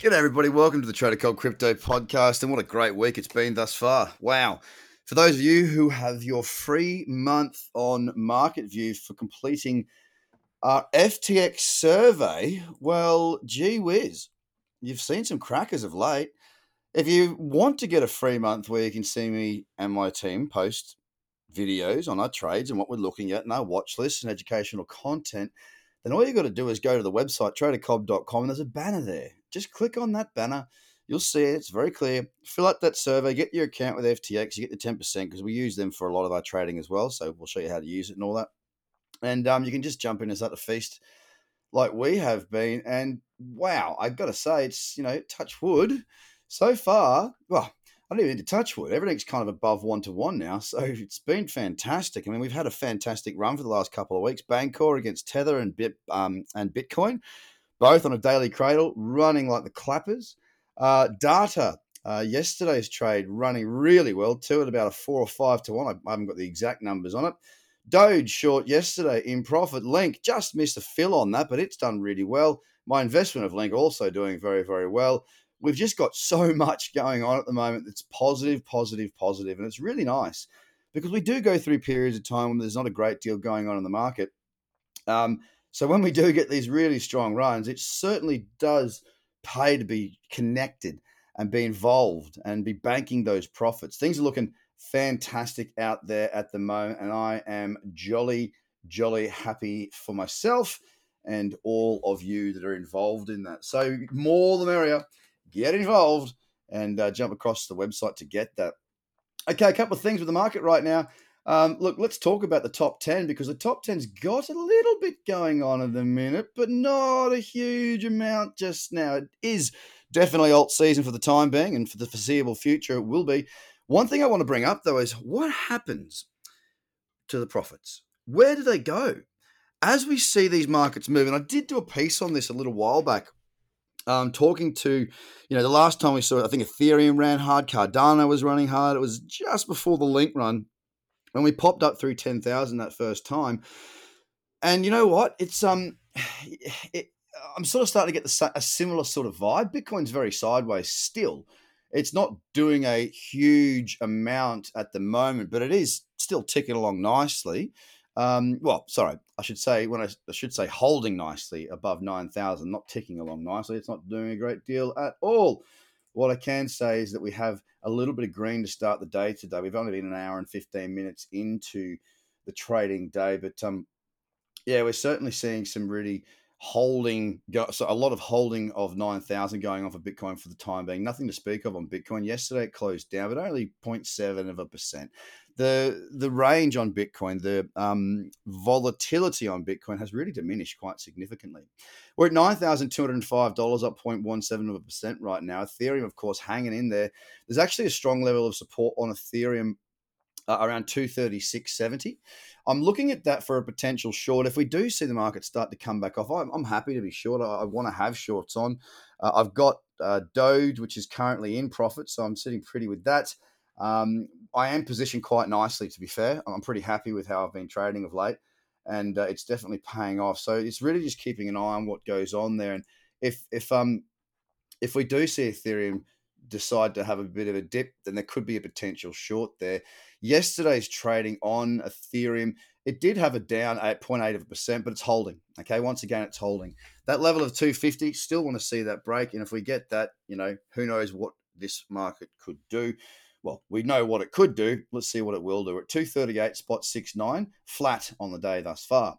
G'day, everybody. Welcome to the Trader Cobb Crypto Podcast. And what a great week it's been thus far. Wow. For those of you who have your free month on Market View for completing our FTX survey, well, gee whiz, you've seen some crackers of late. If you want to get a free month where you can see me and my team post videos on our trades and what we're looking at and our watch list and educational content, then all you've got to do is go to the website tradercobb.com and there's a banner there just click on that banner. You'll see it. It's very clear. Fill out that survey. Get your account with FTX. You get the 10% because we use them for a lot of our trading as well. So we'll show you how to use it and all that. And um, you can just jump in and start to feast like we have been. And wow, I've got to say, it's, you know, touch wood. So far, well, I don't even need to touch wood. Everything's kind of above one to one now. So it's been fantastic. I mean, we've had a fantastic run for the last couple of weeks. Bancor against Tether and Bit um, and Bitcoin both on a daily cradle, running like the clappers. Uh, data, uh, yesterday's trade running really well, two at about a four or five to one. I, I haven't got the exact numbers on it. Doge short yesterday in profit. Link just missed a fill on that, but it's done really well. My investment of Link also doing very, very well. We've just got so much going on at the moment that's positive, positive, positive, and it's really nice because we do go through periods of time when there's not a great deal going on in the market. Um, so when we do get these really strong runs, it certainly does pay to be connected and be involved and be banking those profits. Things are looking fantastic out there at the moment, and I am jolly, jolly happy for myself and all of you that are involved in that. So more the merrier. Get involved and uh, jump across the website to get that. Okay, a couple of things with the market right now. Um, look, let's talk about the top 10 because the top 10's got a little bit going on at the minute, but not a huge amount just now. It is definitely alt season for the time being, and for the foreseeable future, it will be. One thing I want to bring up though is what happens to the profits? Where do they go? As we see these markets move, and I did do a piece on this a little while back um, talking to, you know, the last time we saw it, I think Ethereum ran hard, Cardano was running hard. It was just before the link run when we popped up through 10,000 that first time. And you know what? It's um it, I'm sort of starting to get the, a similar sort of vibe. Bitcoin's very sideways still. It's not doing a huge amount at the moment, but it is still ticking along nicely. Um, well, sorry, I should say when I, I should say holding nicely above nine thousand, not ticking along nicely. It's not doing a great deal at all. What I can say is that we have a little bit of green to start the day today. We've only been an hour and 15 minutes into the trading day, but um, yeah, we're certainly seeing some really holding, so a lot of holding of 9,000 going on for Bitcoin for the time being. Nothing to speak of on Bitcoin. Yesterday it closed down, but only 0.7 of a percent the the range on Bitcoin, the um, volatility on Bitcoin has really diminished quite significantly. We're at nine thousand two hundred and five dollars, up 0.17 of a percent right now. Ethereum, of course, hanging in there. There's actually a strong level of support on Ethereum uh, around 236.70. I'm looking at that for a potential short. If we do see the market start to come back off, I'm, I'm happy to be short. I, I want to have shorts on. Uh, I've got uh, Doge, which is currently in profit, so I'm sitting pretty with that. Um, I am positioned quite nicely, to be fair. I'm pretty happy with how I've been trading of late, and uh, it's definitely paying off. So it's really just keeping an eye on what goes on there. And if if um if we do see Ethereum decide to have a bit of a dip, then there could be a potential short there. Yesterday's trading on Ethereum, it did have a down 8.8 of a percent, but it's holding. Okay, once again, it's holding. That level of 250, still want to see that break. And if we get that, you know, who knows what this market could do well, we know what it could do. Let's see what it will do. At 238, spot 69, flat on the day thus far.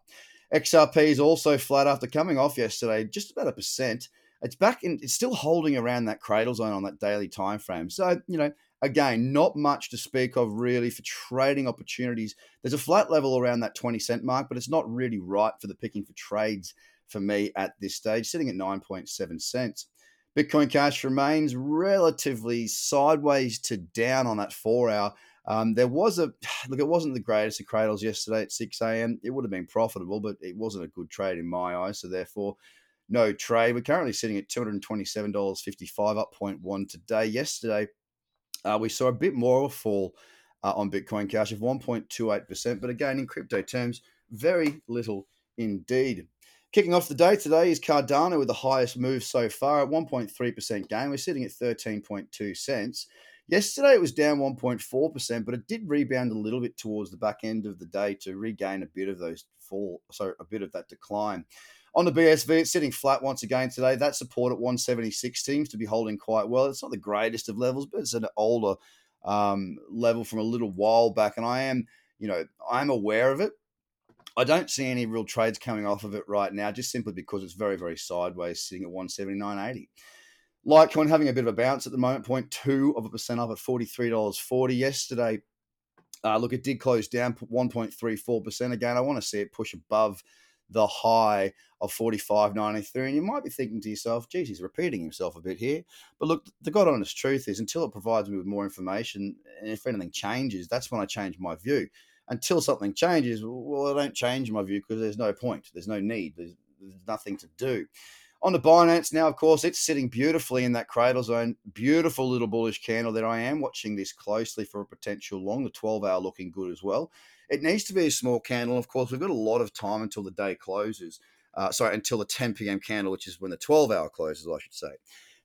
XRP is also flat after coming off yesterday, just about a percent. It's back in, it's still holding around that cradle zone on that daily time frame. So, you know, again, not much to speak of really for trading opportunities. There's a flat level around that 20 cent mark, but it's not really right for the picking for trades for me at this stage, sitting at 9.7 cents. Bitcoin Cash remains relatively sideways to down on that four hour. Um, there was a look, it wasn't the greatest of cradles yesterday at 6 a.m. It would have been profitable, but it wasn't a good trade in my eyes. So, therefore, no trade. We're currently sitting at $227.55, up 0.1 today. Yesterday, uh, we saw a bit more of a fall uh, on Bitcoin Cash of 1.28%. But again, in crypto terms, very little indeed. Kicking off the day today is Cardano with the highest move so far at 1.3% gain. We're sitting at 13.2 cents. Yesterday it was down 1.4%, but it did rebound a little bit towards the back end of the day to regain a bit of those fall, so a bit of that decline. On the BSV, it's sitting flat once again today. That support at 176 seems to be holding quite well. It's not the greatest of levels, but it's an older um, level from a little while back, and I am, you know, I'm aware of it. I don't see any real trades coming off of it right now, just simply because it's very, very sideways, sitting at 179.80. Litecoin having a bit of a bounce at the moment, 0.2 of a percent up at $43.40. Yesterday, uh, look, it did close down 1.34% again. I want to see it push above the high of 45.93. And you might be thinking to yourself, geez, he's repeating himself a bit here. But look, the God honest truth is until it provides me with more information, and if anything changes, that's when I change my view. Until something changes, well, I don't change my view because there's no point. There's no need. There's, there's nothing to do. On the Binance now, of course, it's sitting beautifully in that cradle zone. Beautiful little bullish candle that I am watching this closely for a potential long. The 12 hour looking good as well. It needs to be a small candle. Of course, we've got a lot of time until the day closes. Uh, sorry, until the 10 p.m. candle, which is when the 12 hour closes, I should say.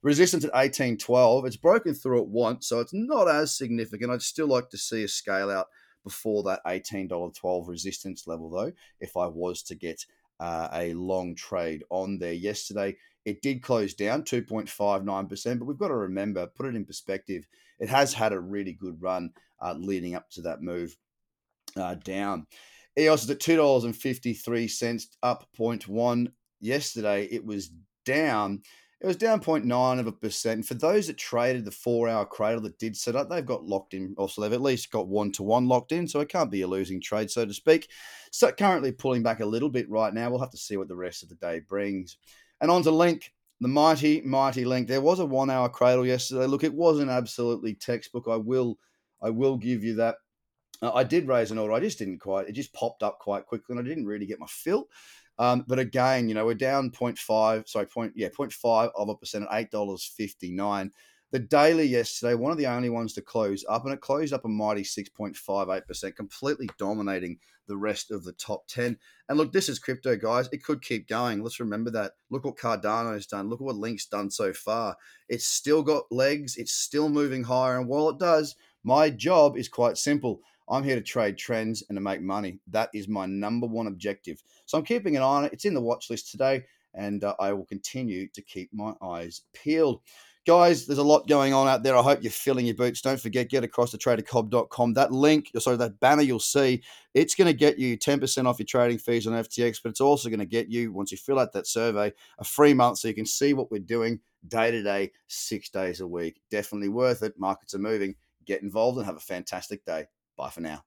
Resistance at 1812. It's broken through it once, so it's not as significant. I'd still like to see a scale out before that $18.12 resistance level, though, if I was to get uh, a long trade on there yesterday. It did close down 2.59%, but we've got to remember, put it in perspective, it has had a really good run uh, leading up to that move uh, down. EOS is at two dollars and fifty three cents, up 0.1. Yesterday it was down. It was down 0.9 of a percent. For those that traded the four hour cradle that did set up, they've got locked in. Also, they've at least got one to one locked in, so it can't be a losing trade, so to speak. So currently pulling back a little bit right now. We'll have to see what the rest of the day brings. And on to Link, the mighty, mighty Link. There was a one hour cradle yesterday. Look, it wasn't absolutely textbook. I will, I will give you that. I did raise an order. I just didn't quite. It just popped up quite quickly, and I didn't really get my fill. Um, but again, you know, we're down 0.5, sorry, point yeah, 0.5 of a percent at eight dollars fifty nine. The daily yesterday, one of the only ones to close up, and it closed up a mighty 6.58%, completely dominating the rest of the top 10. And look, this is crypto, guys. It could keep going. Let's remember that. Look what Cardano's done. Look at what Link's done so far. It's still got legs, it's still moving higher. And while it does, my job is quite simple. I'm here to trade trends and to make money. That is my number one objective. So I'm keeping an eye on it. It's in the watch list today, and uh, I will continue to keep my eyes peeled. Guys, there's a lot going on out there. I hope you're filling your boots. Don't forget, get across to tradercobb.com. That link, sorry, that banner you'll see, it's going to get you 10% off your trading fees on FTX, but it's also going to get you, once you fill out that survey, a free month so you can see what we're doing day to day, six days a week. Definitely worth it. Markets are moving. Get involved and have a fantastic day. Bye for now.